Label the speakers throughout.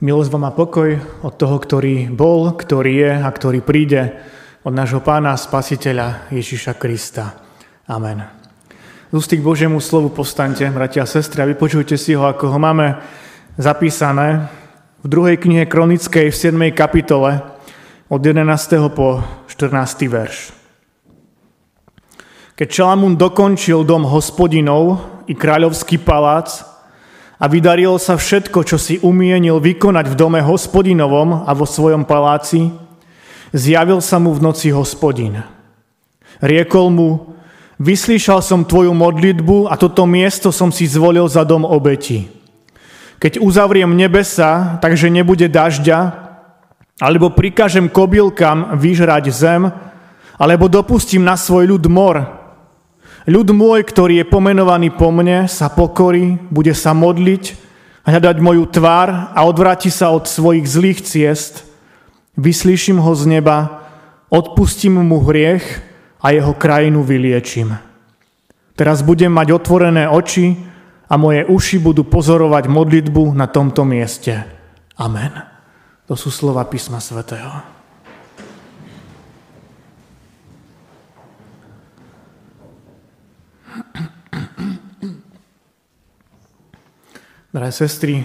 Speaker 1: Milosť vám a pokoj od toho, ktorý bol, ktorý je a ktorý príde, od nášho pána spasiteľa Ježiša Krista. Amen. Z ústy k Božiemu slovu postaňte, bratia a sestry, a vypočujte si ho, ako ho máme zapísané v druhej knihe Kronickej v 7. kapitole od 11. po 14. verš. Keď Šalamún dokončil dom hospodinov i kráľovský palác, a vydarilo sa všetko, čo si umienil vykonať v dome hospodinovom a vo svojom paláci, zjavil sa mu v noci hospodin. Riekol mu, vyslíšal som tvoju modlitbu a toto miesto som si zvolil za dom obeti. Keď uzavriem nebesa, takže nebude dažďa, alebo prikážem kobylkam vyžrať zem, alebo dopustím na svoj ľud mor, Ľud môj, ktorý je pomenovaný po mne, sa pokorí, bude sa modliť, hľadať moju tvár a odvráti sa od svojich zlých ciest. Vyslíšim ho z neba, odpustím mu hriech a jeho krajinu vyliečím. Teraz budem mať otvorené oči a moje uši budú pozorovať modlitbu na tomto mieste. Amen. To sú slova písma svätého. Drahé sestry,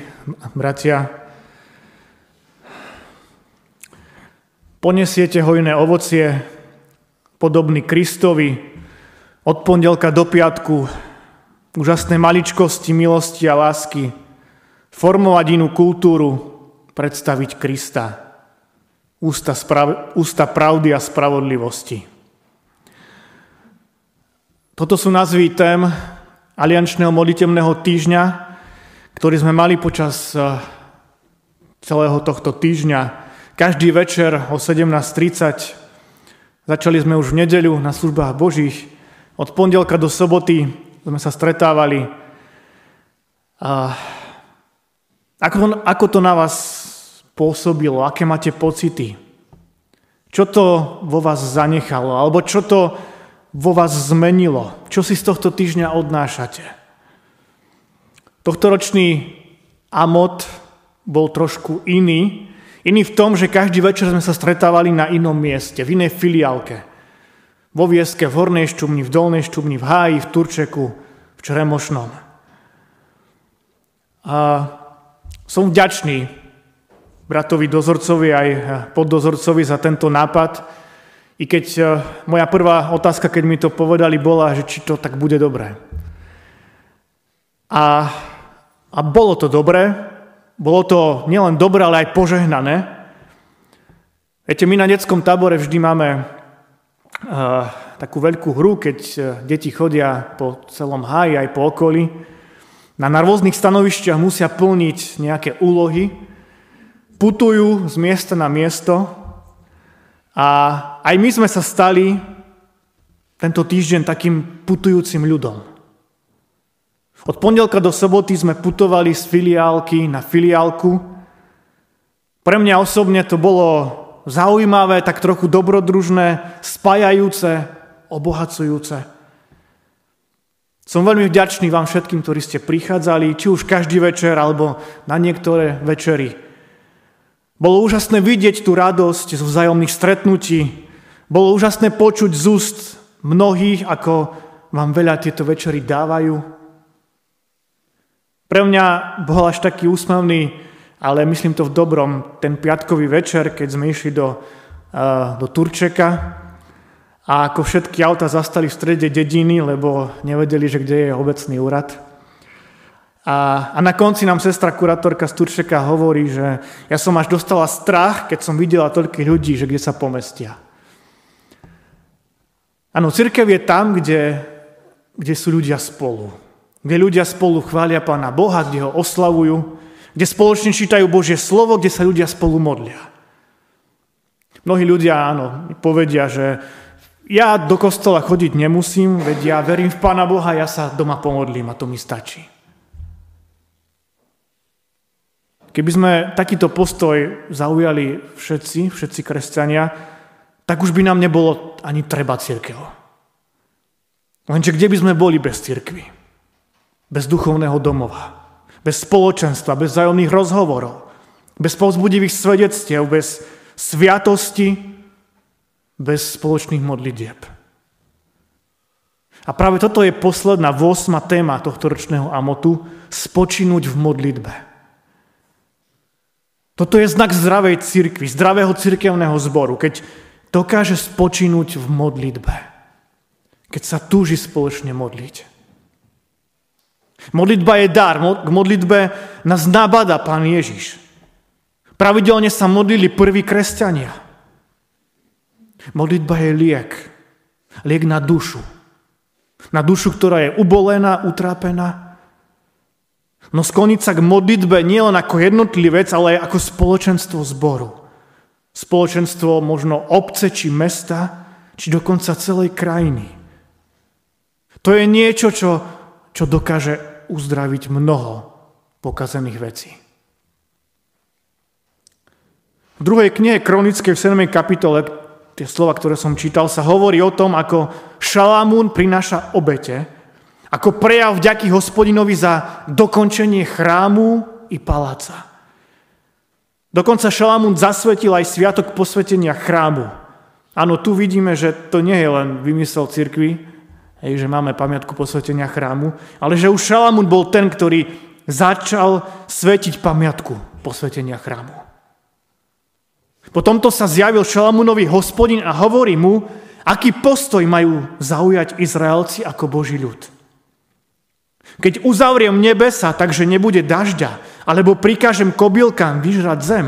Speaker 1: bratia, ponesiete hojné ovocie, podobný Kristovi, od pondelka do piatku, úžasné maličkosti, milosti a lásky, formovať inú kultúru, predstaviť Krista, ústa, sprav- ústa pravdy a spravodlivosti. Toto sú názvy tém aliančného modlitevného týždňa, ktorý sme mali počas eh, celého tohto týždňa. Každý večer o 17.30 začali sme už v nedeľu na službách Božích. Od pondelka do soboty sme sa stretávali. A ako, ako to na vás pôsobilo? Aké máte pocity? Čo to vo vás zanechalo? Alebo čo to vo vás zmenilo? Čo si z tohto týždňa odnášate? Tohtoročný Amot bol trošku iný. Iný v tom, že každý večer sme sa stretávali na inom mieste, v inej filiálke. Vo Vieske, v Hornej Šťumni, v Dolnej Šťumni, v Háji, v Turčeku, v Čremošnom. A som vďačný bratovi dozorcovi aj poddozorcovi za tento nápad, i keď e, moja prvá otázka, keď mi to povedali, bola, že či to tak bude dobré. A a bolo to dobré, bolo to nielen dobré, ale aj požehnané. Viete, my na detskom tábore vždy máme uh, takú veľkú hru, keď uh, deti chodia po celom háji aj po okolí. Na rôznych stanovišťach musia plniť nejaké úlohy, putujú z miesta na miesto a aj my sme sa stali tento týždeň takým putujúcim ľudom. Od pondelka do soboty sme putovali z filiálky na filiálku. Pre mňa osobne to bolo zaujímavé, tak trochu dobrodružné, spájajúce, obohacujúce. Som veľmi vďačný vám všetkým, ktorí ste prichádzali, či už každý večer, alebo na niektoré večery. Bolo úžasné vidieť tú radosť zo vzájomných stretnutí. Bolo úžasné počuť z úst mnohých, ako vám veľa tieto večery dávajú. Pre mňa bol až taký úsmevný, ale myslím to v dobrom, ten piatkový večer, keď sme išli do, uh, do Turčeka a ako všetky auta zastali v strede dediny, lebo nevedeli, že kde je obecný úrad. A, a na konci nám sestra kurátorka z Turčeka hovorí, že ja som až dostala strach, keď som videla toľkých ľudí, že kde sa pomestia. Áno, církev je tam, kde, kde sú ľudia spolu kde ľudia spolu chvália Pána Boha, kde ho oslavujú, kde spoločne čítajú Božie slovo, kde sa ľudia spolu modlia. Mnohí ľudia, áno, povedia, že ja do kostola chodiť nemusím, veď ja verím v Pána Boha, ja sa doma pomodlím a to mi stačí. Keby sme takýto postoj zaujali všetci, všetci kresťania, tak už by nám nebolo ani treba církev. Lenže kde by sme boli bez církvy? Bez duchovného domova, bez spoločenstva, bez vzájomných rozhovorov, Bez povzbudivých svedectiev, bez sviatosti, bez spoločných modlitieb. A práve toto je posledná, 8. téma tohto ročného amotu, spočinúť v modlitbe. Toto je znak zdravej cirkvi, zdravého cirkevného zboru, keď dokáže spočinúť v modlitbe. Keď sa túži spoločne modliť. Modlitba je dar. K modlitbe nás nabada Pán Ježiš. Pravidelne sa modlili prví kresťania. Modlitba je liek. Liek na dušu. Na dušu, ktorá je ubolená, utrápená. No skloniť sa k modlitbe nie len ako jednotlivec, ale aj ako spoločenstvo zboru. Spoločenstvo možno obce či mesta, či dokonca celej krajiny. To je niečo, čo, čo dokáže uzdraviť mnoho pokazených vecí. V druhej knihe Kronickej v 7. kapitole, tie slova, ktoré som čítal, sa hovorí o tom, ako Šalamún prináša obete, ako prejav vďaky hospodinovi za dokončenie chrámu i paláca. Dokonca Šalamún zasvetil aj sviatok posvetenia chrámu. Áno, tu vidíme, že to nie je len vymysel cirkvi, že máme pamiatku posvetenia chrámu, ale že už Šalamún bol ten, ktorý začal svetiť pamiatku posvetenia chrámu. Po tomto sa zjavil Šalamúnovi hospodin a hovorí mu, aký postoj majú zaujať Izraelci ako Boží ľud. Keď uzavriem nebesa, takže nebude dažďa, alebo prikážem kobylkám vyžrať zem,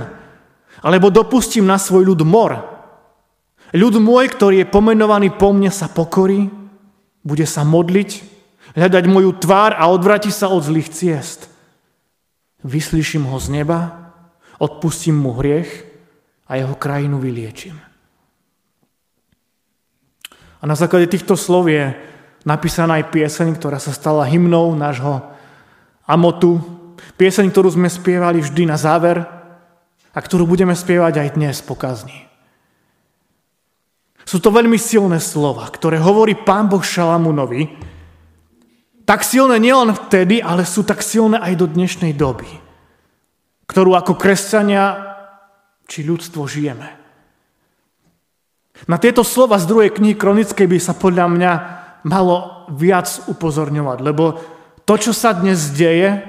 Speaker 1: alebo dopustím na svoj ľud mor. Ľud môj, ktorý je pomenovaný po mne, sa pokorí, bude sa modliť, hľadať moju tvár a odvráti sa od zlých ciest. Vyslyším ho z neba, odpustím mu hriech a jeho krajinu vyliečím. A na základe týchto slov je napísaná aj pieseň, ktorá sa stala hymnou nášho Amotu. Pieseň, ktorú sme spievali vždy na záver a ktorú budeme spievať aj dnes po kazni. Sú to veľmi silné slova, ktoré hovorí pán Boh Šalamunovi. Tak silné nielen vtedy, ale sú tak silné aj do dnešnej doby, ktorú ako kresťania či ľudstvo žijeme. Na tieto slova z druhej knihy kronickej by sa podľa mňa malo viac upozorňovať, lebo to, čo sa dnes deje,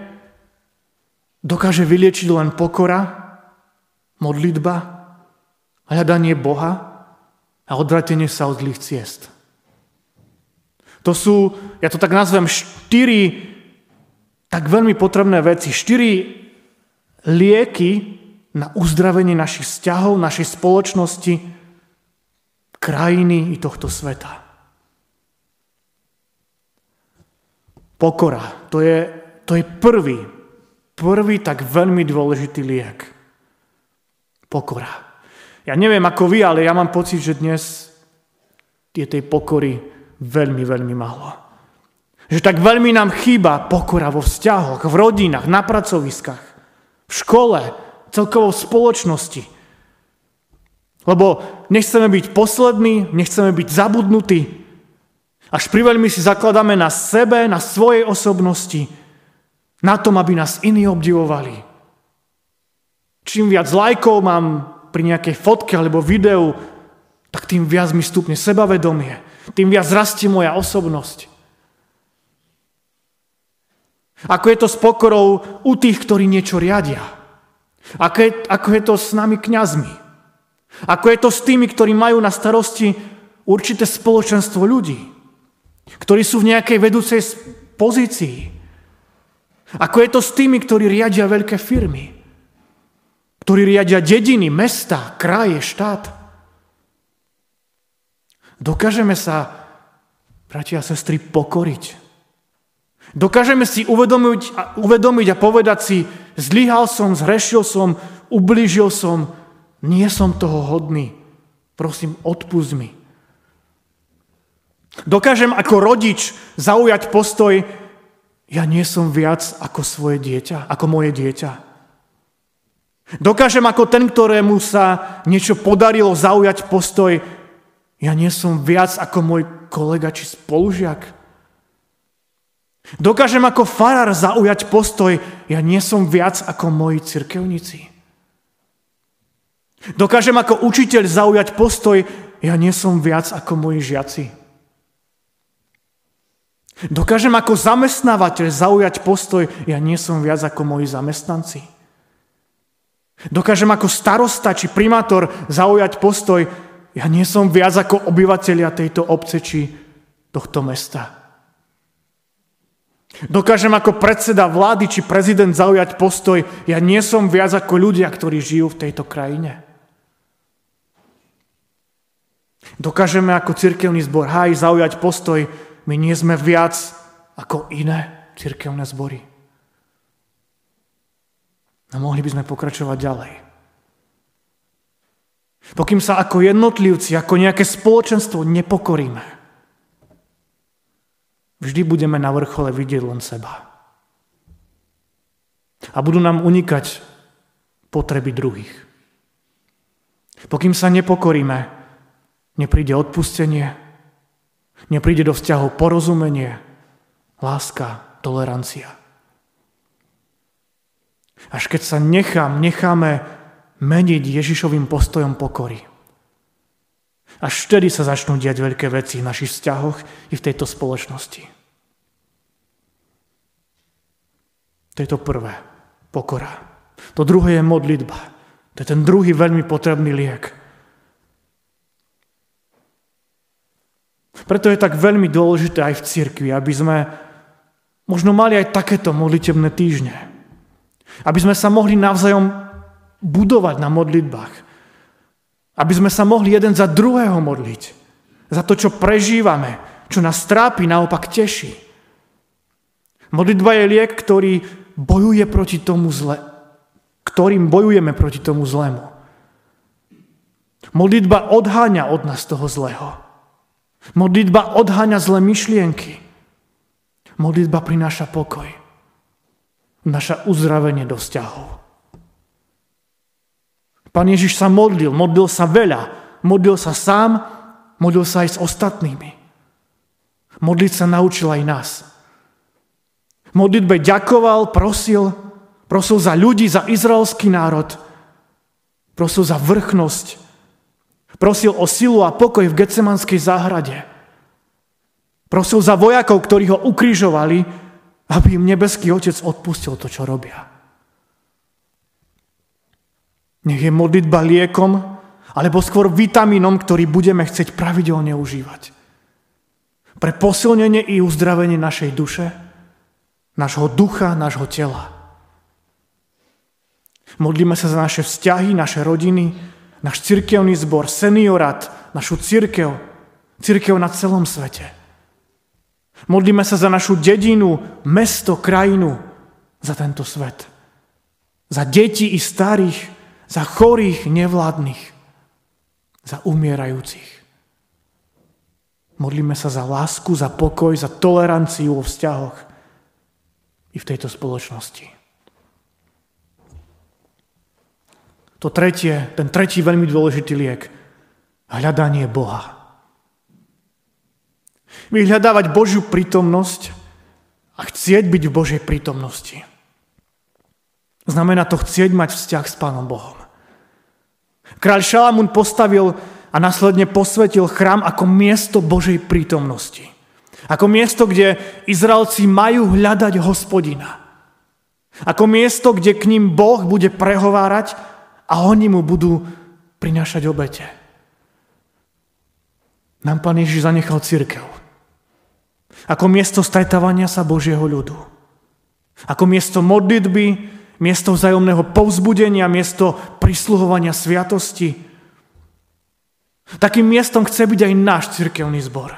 Speaker 1: dokáže vyliečiť len pokora, modlitba, hľadanie Boha a odvratenie sa od zlých ciest. To sú, ja to tak nazvem, štyri tak veľmi potrebné veci, štyri lieky, na uzdravenie našich vzťahov, našej spoločnosti, krajiny i tohto sveta. Pokora, to je, to je prvý, prvý tak veľmi dôležitý liek. Pokora. Ja neviem ako vy, ale ja mám pocit, že dnes je tej pokory veľmi, veľmi málo. Že tak veľmi nám chýba pokora vo vzťahoch, v rodinách, na pracoviskách, v škole, celkovo v spoločnosti. Lebo nechceme byť poslední, nechceme byť zabudnutí. Až priveľmi si zakladáme na sebe, na svojej osobnosti, na tom, aby nás iní obdivovali. Čím viac lajkov mám pri nejakej fotke alebo videu, tak tým viac mi stupne sebavedomie, tým viac rastie moja osobnosť. Ako je to s pokorou u tých, ktorí niečo riadia. Ako je, ako je to s nami kňazmi? Ako je to s tými, ktorí majú na starosti určité spoločenstvo ľudí? Ktorí sú v nejakej vedúcej pozícii? Ako je to s tými, ktorí riadia veľké firmy? Ktorí riadia dediny, mesta, kraje, štát? Dokážeme sa, bratia a sestry, pokoriť Dokážeme si uvedomiť a, uvedomiť a povedať si, zlyhal som, zhrešil som, ublížil som, nie som toho hodný. Prosím, odpust mi. Dokážem ako rodič zaujať postoj, ja nie som viac ako svoje dieťa, ako moje dieťa. Dokážem ako ten, ktorému sa niečo podarilo zaujať postoj, ja nie som viac ako môj kolega či spolužiak. Dokážem ako farár zaujať postoj, ja nie som viac ako moji cirkevníci. Dokážem ako učiteľ zaujať postoj, ja nie som viac ako moji žiaci. Dokážem ako zamestnávateľ zaujať postoj, ja nie som viac ako moji zamestnanci. Dokážem ako starosta či primátor zaujať postoj, ja nie som viac ako obyvateľia tejto obce či tohto mesta. Dokážem ako predseda vlády či prezident zaujať postoj, ja nie som viac ako ľudia, ktorí žijú v tejto krajine. Dokážeme ako cirkevný zbor Haj zaujať postoj, my nie sme viac ako iné cirkevné zbory. A mohli by sme pokračovať ďalej. Pokým sa ako jednotlivci, ako nejaké spoločenstvo nepokoríme, vždy budeme na vrchole vidieť len seba. A budú nám unikať potreby druhých. Pokým sa nepokoríme, nepríde odpustenie, nepríde do vzťahov porozumenie, láska, tolerancia. Až keď sa nechám, necháme meniť Ježišovým postojom pokory. Až vtedy sa začnú diať veľké veci v našich vzťahoch i v tejto spoločnosti. To je to prvé. Pokora. To druhé je modlitba. To je ten druhý veľmi potrebný liek. Preto je tak veľmi dôležité aj v cirkvi, aby sme možno mali aj takéto modlitebné týždne. Aby sme sa mohli navzájom budovať na modlitbách. Aby sme sa mohli jeden za druhého modliť. Za to, čo prežívame, čo nás trápi, naopak teší. Modlitba je liek, ktorý bojuje proti tomu zle, ktorým bojujeme proti tomu zlému. Modlitba odháňa od nás toho zlého. Modlitba odháňa zlé myšlienky. Modlitba prináša pokoj naša uzdravenie do vzťahov. Pán Ježiš sa modlil, modlil sa veľa, modlil sa sám, modlil sa aj s ostatnými. Modliť sa naučil aj nás. Modlitbe ďakoval, prosil, prosil za ľudí, za izraelský národ, prosil za vrchnosť, prosil o silu a pokoj v Getsemanskej záhrade. Prosil za vojakov, ktorí ho ukrižovali, aby im nebeský Otec odpustil to, čo robia. Nech je modlitba liekom, alebo skôr vitamínom, ktorý budeme chcieť pravidelne užívať. Pre posilnenie i uzdravenie našej duše, nášho ducha, nášho tela. Modlíme sa za naše vzťahy, naše rodiny, náš cirkevný zbor, seniorat, našu cirkev, cirkev na celom svete. Modlíme sa za našu dedinu, mesto, krajinu, za tento svet. Za deti i starých, za chorých, nevládnych, za umierajúcich. Modlíme sa za lásku, za pokoj, za toleranciu vo vzťahoch i v tejto spoločnosti. To tretie, ten tretí veľmi dôležitý liek, hľadanie Boha. Vyhľadávať Božiu prítomnosť a chcieť byť v Božej prítomnosti. Znamená to chcieť mať vzťah s Pánom Bohom. Kráľ Šalamún postavil a následne posvetil chrám ako miesto Božej prítomnosti. Ako miesto, kde Izraelci majú hľadať hospodina. Ako miesto, kde k ním Boh bude prehovárať a oni mu budú prinášať obete. Nám Pán Ježiš zanechal církev. Ako miesto stretávania sa Božieho ľudu. Ako miesto modlitby, miesto vzájomného povzbudenia, miesto prisluhovania sviatosti. Takým miestom chce byť aj náš cirkevný zbor.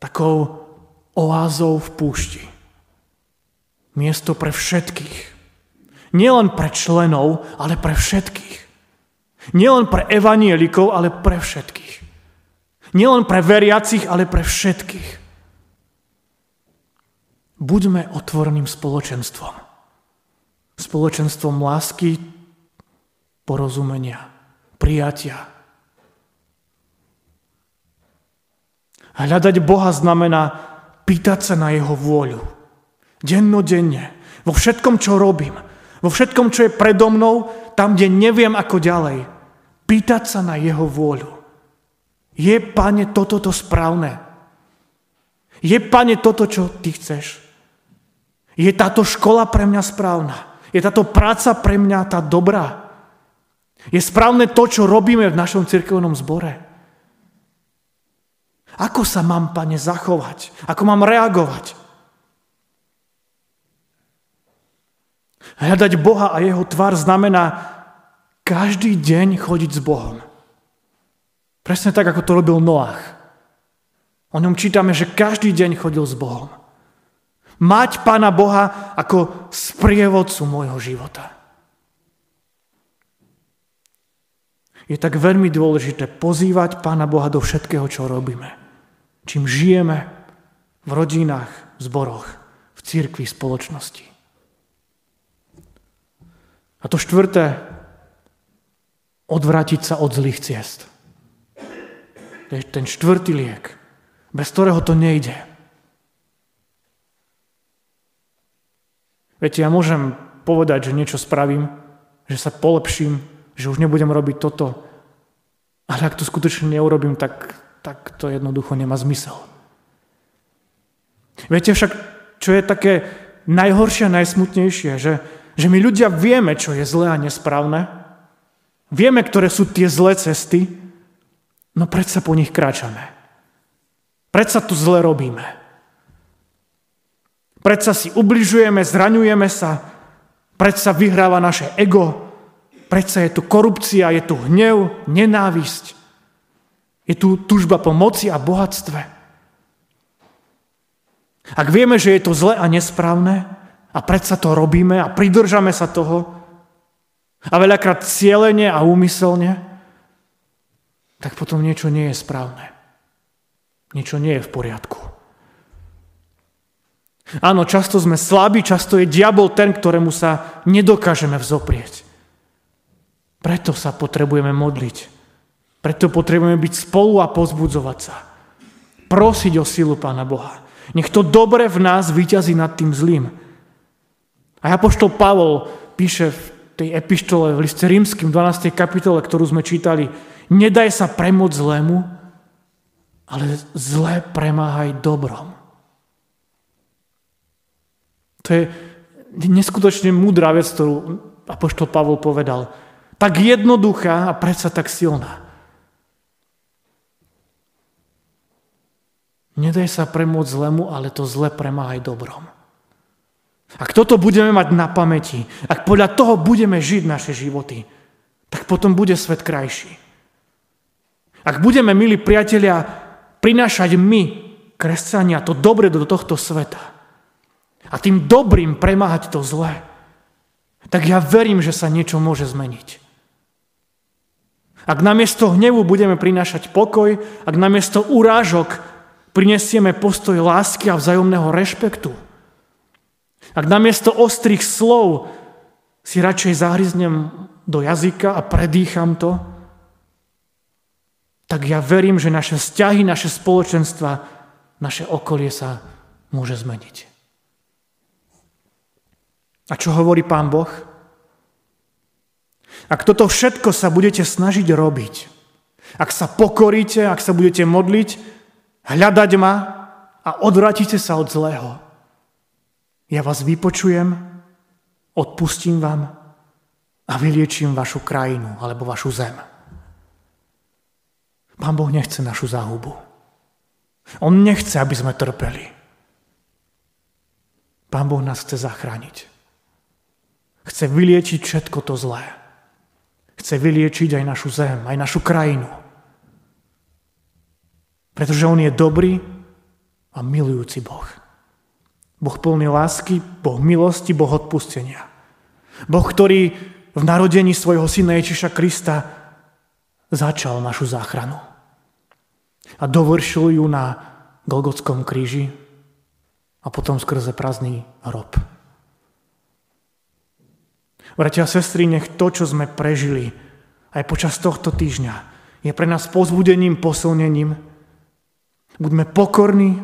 Speaker 1: Takou oázou v púšti. Miesto pre všetkých. Nielen pre členov, ale pre všetkých. Nielen pre evanielikov, ale pre všetkých. Nielen pre veriacich, ale pre všetkých. Buďme otvoreným spoločenstvom. Spoločenstvom lásky, porozumenia, prijatia. Hľadať Boha znamená pýtať sa na Jeho vôľu. Dennodenne, vo všetkom, čo robím, vo všetkom, čo je predo mnou, tam, kde neviem ako ďalej, pýtať sa na jeho vôľu. Je, pane, toto to správne? Je, pane, toto, čo ty chceš? Je táto škola pre mňa správna? Je táto práca pre mňa tá dobrá? Je správne to, čo robíme v našom cirkevnom zbore? Ako sa mám, pane, zachovať? Ako mám reagovať? Hľadať Boha a jeho tvar znamená každý deň chodiť s Bohom. Presne tak, ako to robil Noach. O ňom čítame, že každý deň chodil s Bohom. Mať Pána Boha ako sprievodcu môjho života. Je tak veľmi dôležité pozývať Pána Boha do všetkého, čo robíme. Čím žijeme v rodinách, v zboroch, v církvi, v spoločnosti. A to štvrté, odvrátiť sa od zlých ciest. To je ten štvrtý liek, bez ktorého to nejde. Viete, ja môžem povedať, že niečo spravím, že sa polepším, že už nebudem robiť toto, ale ak to skutočne neurobím, tak, tak to jednoducho nemá zmysel. Viete však, čo je také najhoršie a najsmutnejšie, že že my ľudia vieme, čo je zlé a nesprávne, vieme, ktoré sú tie zlé cesty, no predsa po nich kráčame. Predsa tu zle robíme. Predsa si ubližujeme, zraňujeme sa, predsa vyhráva naše ego, predsa je tu korupcia, je tu hnev, nenávisť, je tu tužba po moci a bohatstve. Ak vieme, že je to zle a nesprávne, a predsa to robíme a pridržame sa toho a veľakrát cieľene a úmyselne, tak potom niečo nie je správne. Niečo nie je v poriadku. Áno, často sme slabí, často je diabol ten, ktorému sa nedokážeme vzoprieť. Preto sa potrebujeme modliť. Preto potrebujeme byť spolu a pozbudzovať sa. Prosiť o silu Pána Boha. Nech to dobre v nás vyťazí nad tým zlým. A apoštol Pavol píše v tej epištole v liste rímským 12. kapitole, ktorú sme čítali, nedaj sa premoc zlému, ale zlé premáhaj dobrom. To je neskutočne múdra vec, ktorú apoštol Pavol povedal. Tak jednoduchá a predsa tak silná. Nedaj sa premôcť zlému, ale to zle premáhaj dobrom. Ak toto budeme mať na pamäti, ak podľa toho budeme žiť naše životy, tak potom bude svet krajší. Ak budeme, milí priatelia, prinášať my, kresťania, to dobre do tohto sveta a tým dobrým premáhať to zlé, tak ja verím, že sa niečo môže zmeniť. Ak namiesto hnevu budeme prinášať pokoj, ak namiesto urážok prinesieme postoj lásky a vzájomného rešpektu, ak namiesto ostrých slov si radšej zahryznem do jazyka a predýcham to, tak ja verím, že naše vzťahy, naše spoločenstva, naše okolie sa môže zmeniť. A čo hovorí Pán Boh? Ak toto všetko sa budete snažiť robiť, ak sa pokoríte, ak sa budete modliť, hľadať ma a odvratíte sa od zlého, ja vás vypočujem, odpustím vám a vyliečím vašu krajinu alebo vašu zem. Pán Boh nechce našu záhubu. On nechce, aby sme trpeli. Pán Boh nás chce zachrániť. Chce vyliečiť všetko to zlé. Chce vyliečiť aj našu zem, aj našu krajinu. Pretože On je dobrý a milujúci Boh. Boh plný lásky, Boh milosti, Boh odpustenia. Boh, ktorý v narodení svojho syna Ježiša Krista začal našu záchranu. A dovršil ju na Golgotskom kríži a potom skrze prázdny hrob. Bratia a sestry, nech to, čo sme prežili aj počas tohto týždňa, je pre nás pozbudením, posilnením. Buďme pokorní,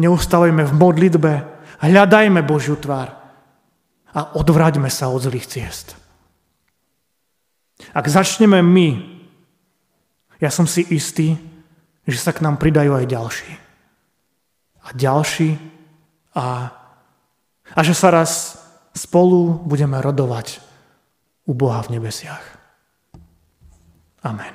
Speaker 1: neustávajme v modlitbe, Hľadajme Božiu tvár. A odvráťme sa od zlých ciest. Ak začneme my, ja som si istý, že sa k nám pridajú aj ďalší. A ďalší a, a že sa raz spolu budeme rodovať u Boha v nebesiach. Amen.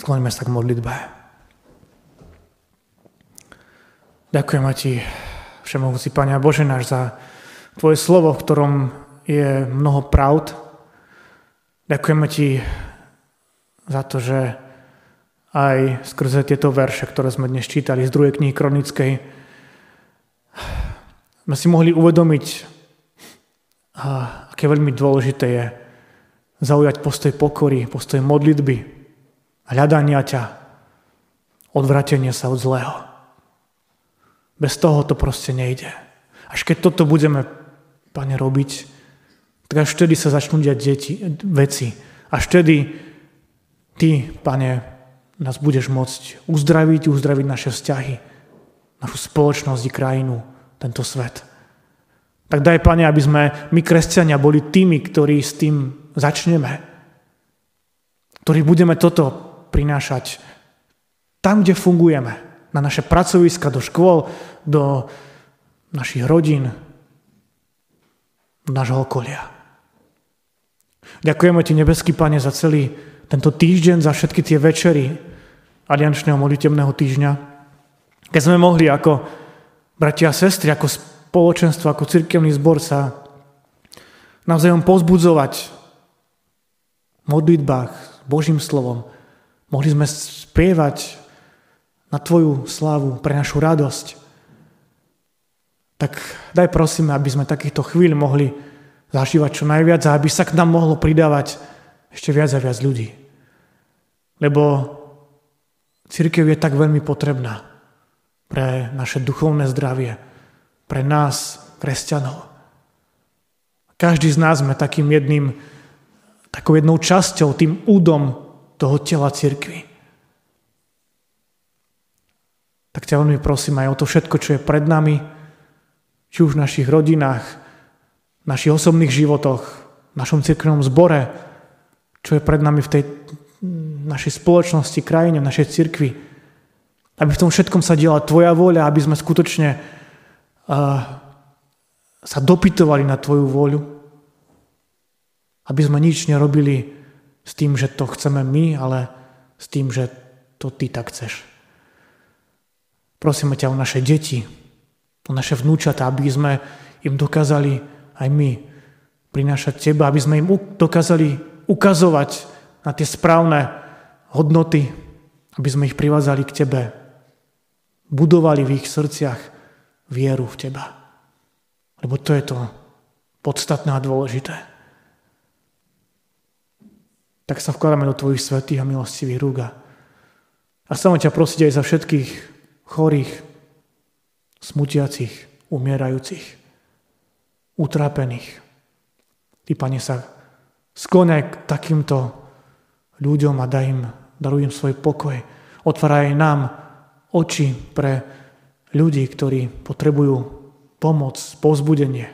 Speaker 1: Skloňme sa k modlitbe. Ďakujem ti, Všemohúci Pane Bože náš, za Tvoje slovo, v ktorom je mnoho pravd. Ďakujeme Ti za to, že aj skrze tieto verše, ktoré sme dnes čítali z druhej knihy kronickej, sme si mohli uvedomiť, aké veľmi dôležité je zaujať postoj pokory, postoj modlitby, hľadania ťa, odvratenia sa od zlého. Bez toho to proste nejde. Až keď toto budeme, pane, robiť, tak až vtedy sa začnú diať deti, veci. Až vtedy ty, pane, nás budeš môcť uzdraviť, uzdraviť naše vzťahy, našu spoločnosť i krajinu, tento svet. Tak daj, Pane, aby sme my, kresťania, boli tými, ktorí s tým začneme. Ktorí budeme toto prinášať tam, kde fungujeme. Na naše pracoviska, do škôl, do našich rodín, nášho okolia. Ďakujeme Ti, nebeský Pane, za celý tento týždeň, za všetky tie večery, aliančného modlitebného týždňa, keď sme mohli ako bratia a sestry, ako spoločenstvo, ako cirkevný zbor sa navzájom pozbudzovať v modlitbách s Božím slovom. Mohli sme spievať na Tvoju slávu, pre našu radosť. Tak daj prosíme, aby sme takýchto chvíľ mohli zažívať čo najviac a aby sa k nám mohlo pridávať ešte viac a viac ľudí. Lebo Církev je tak veľmi potrebná pre naše duchovné zdravie, pre nás, kresťanov. Každý z nás sme takým jedným, takou jednou časťou, tým údom toho tela církvy. Tak ťa veľmi prosím aj o to všetko, čo je pred nami, či už v našich rodinách, v našich osobných životoch, v našom cirkevnom zbore, čo je pred nami v tej našej spoločnosti, krajine, v našej cirkvi. Aby v tom všetkom sa diela Tvoja voľa, aby sme skutočne uh, sa dopytovali na Tvoju voľu. Aby sme nič nerobili s tým, že to chceme my, ale s tým, že to Ty tak chceš. Prosíme ťa o naše deti, o naše vnúčata, aby sme im dokázali aj my prinášať Teba, aby sme im dokázali ukazovať na tie správne hodnoty, aby sme ich privázali k Tebe. Budovali v ich srdciach vieru v Teba. Lebo to je to podstatné a dôležité. Tak sa vkladáme do Tvojich svetých a milostivých rúk. A chcem ťa prosiť aj za všetkých chorých, smutiacich, umierajúcich, utrápených. Ty, Pane, sa skloňaj k takýmto ľuďom a daj im, daruj im svoj pokoj. Otváraj nám oči pre ľudí, ktorí potrebujú pomoc, povzbudenie.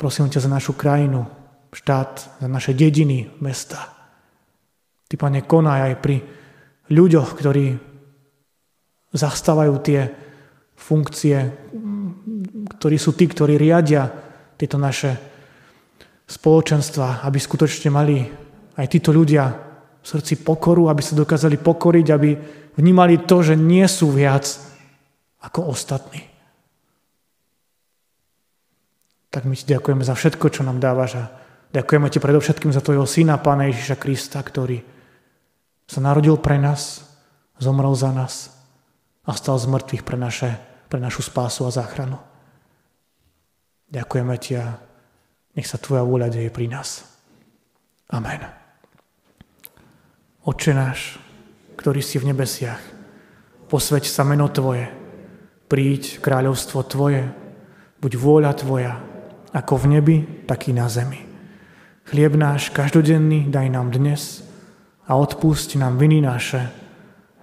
Speaker 1: Prosím ťa za našu krajinu, štát, za naše dediny, mesta. Ty, Pane, konaj aj pri ľuďoch, ktorí zastávajú tie funkcie, ktorí sú tí, ktorí riadia tieto naše spoločenstva, aby skutočne mali aj títo ľudia v srdci pokoru, aby sa dokázali pokoriť, aby vnímali to, že nie sú viac ako ostatní. Tak my ti ďakujeme za všetko, čo nám dávaš a ďakujeme ti predovšetkým za tvojho syna, Pána Ježiša Krista, ktorý sa narodil pre nás, zomrel za nás a stal z mŕtvych pre, naše, pre našu spásu a záchranu. Ďakujeme ti a nech sa tvoja vôľa deje pri nás. Amen. Oče náš, ktorý si v nebesiach, posveď sa meno Tvoje, príď kráľovstvo Tvoje, buď vôľa Tvoja, ako v nebi, tak i na zemi. Chlieb náš každodenný daj nám dnes a odpusť nám viny naše,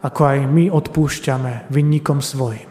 Speaker 1: ako aj my odpúšťame vinníkom svojim.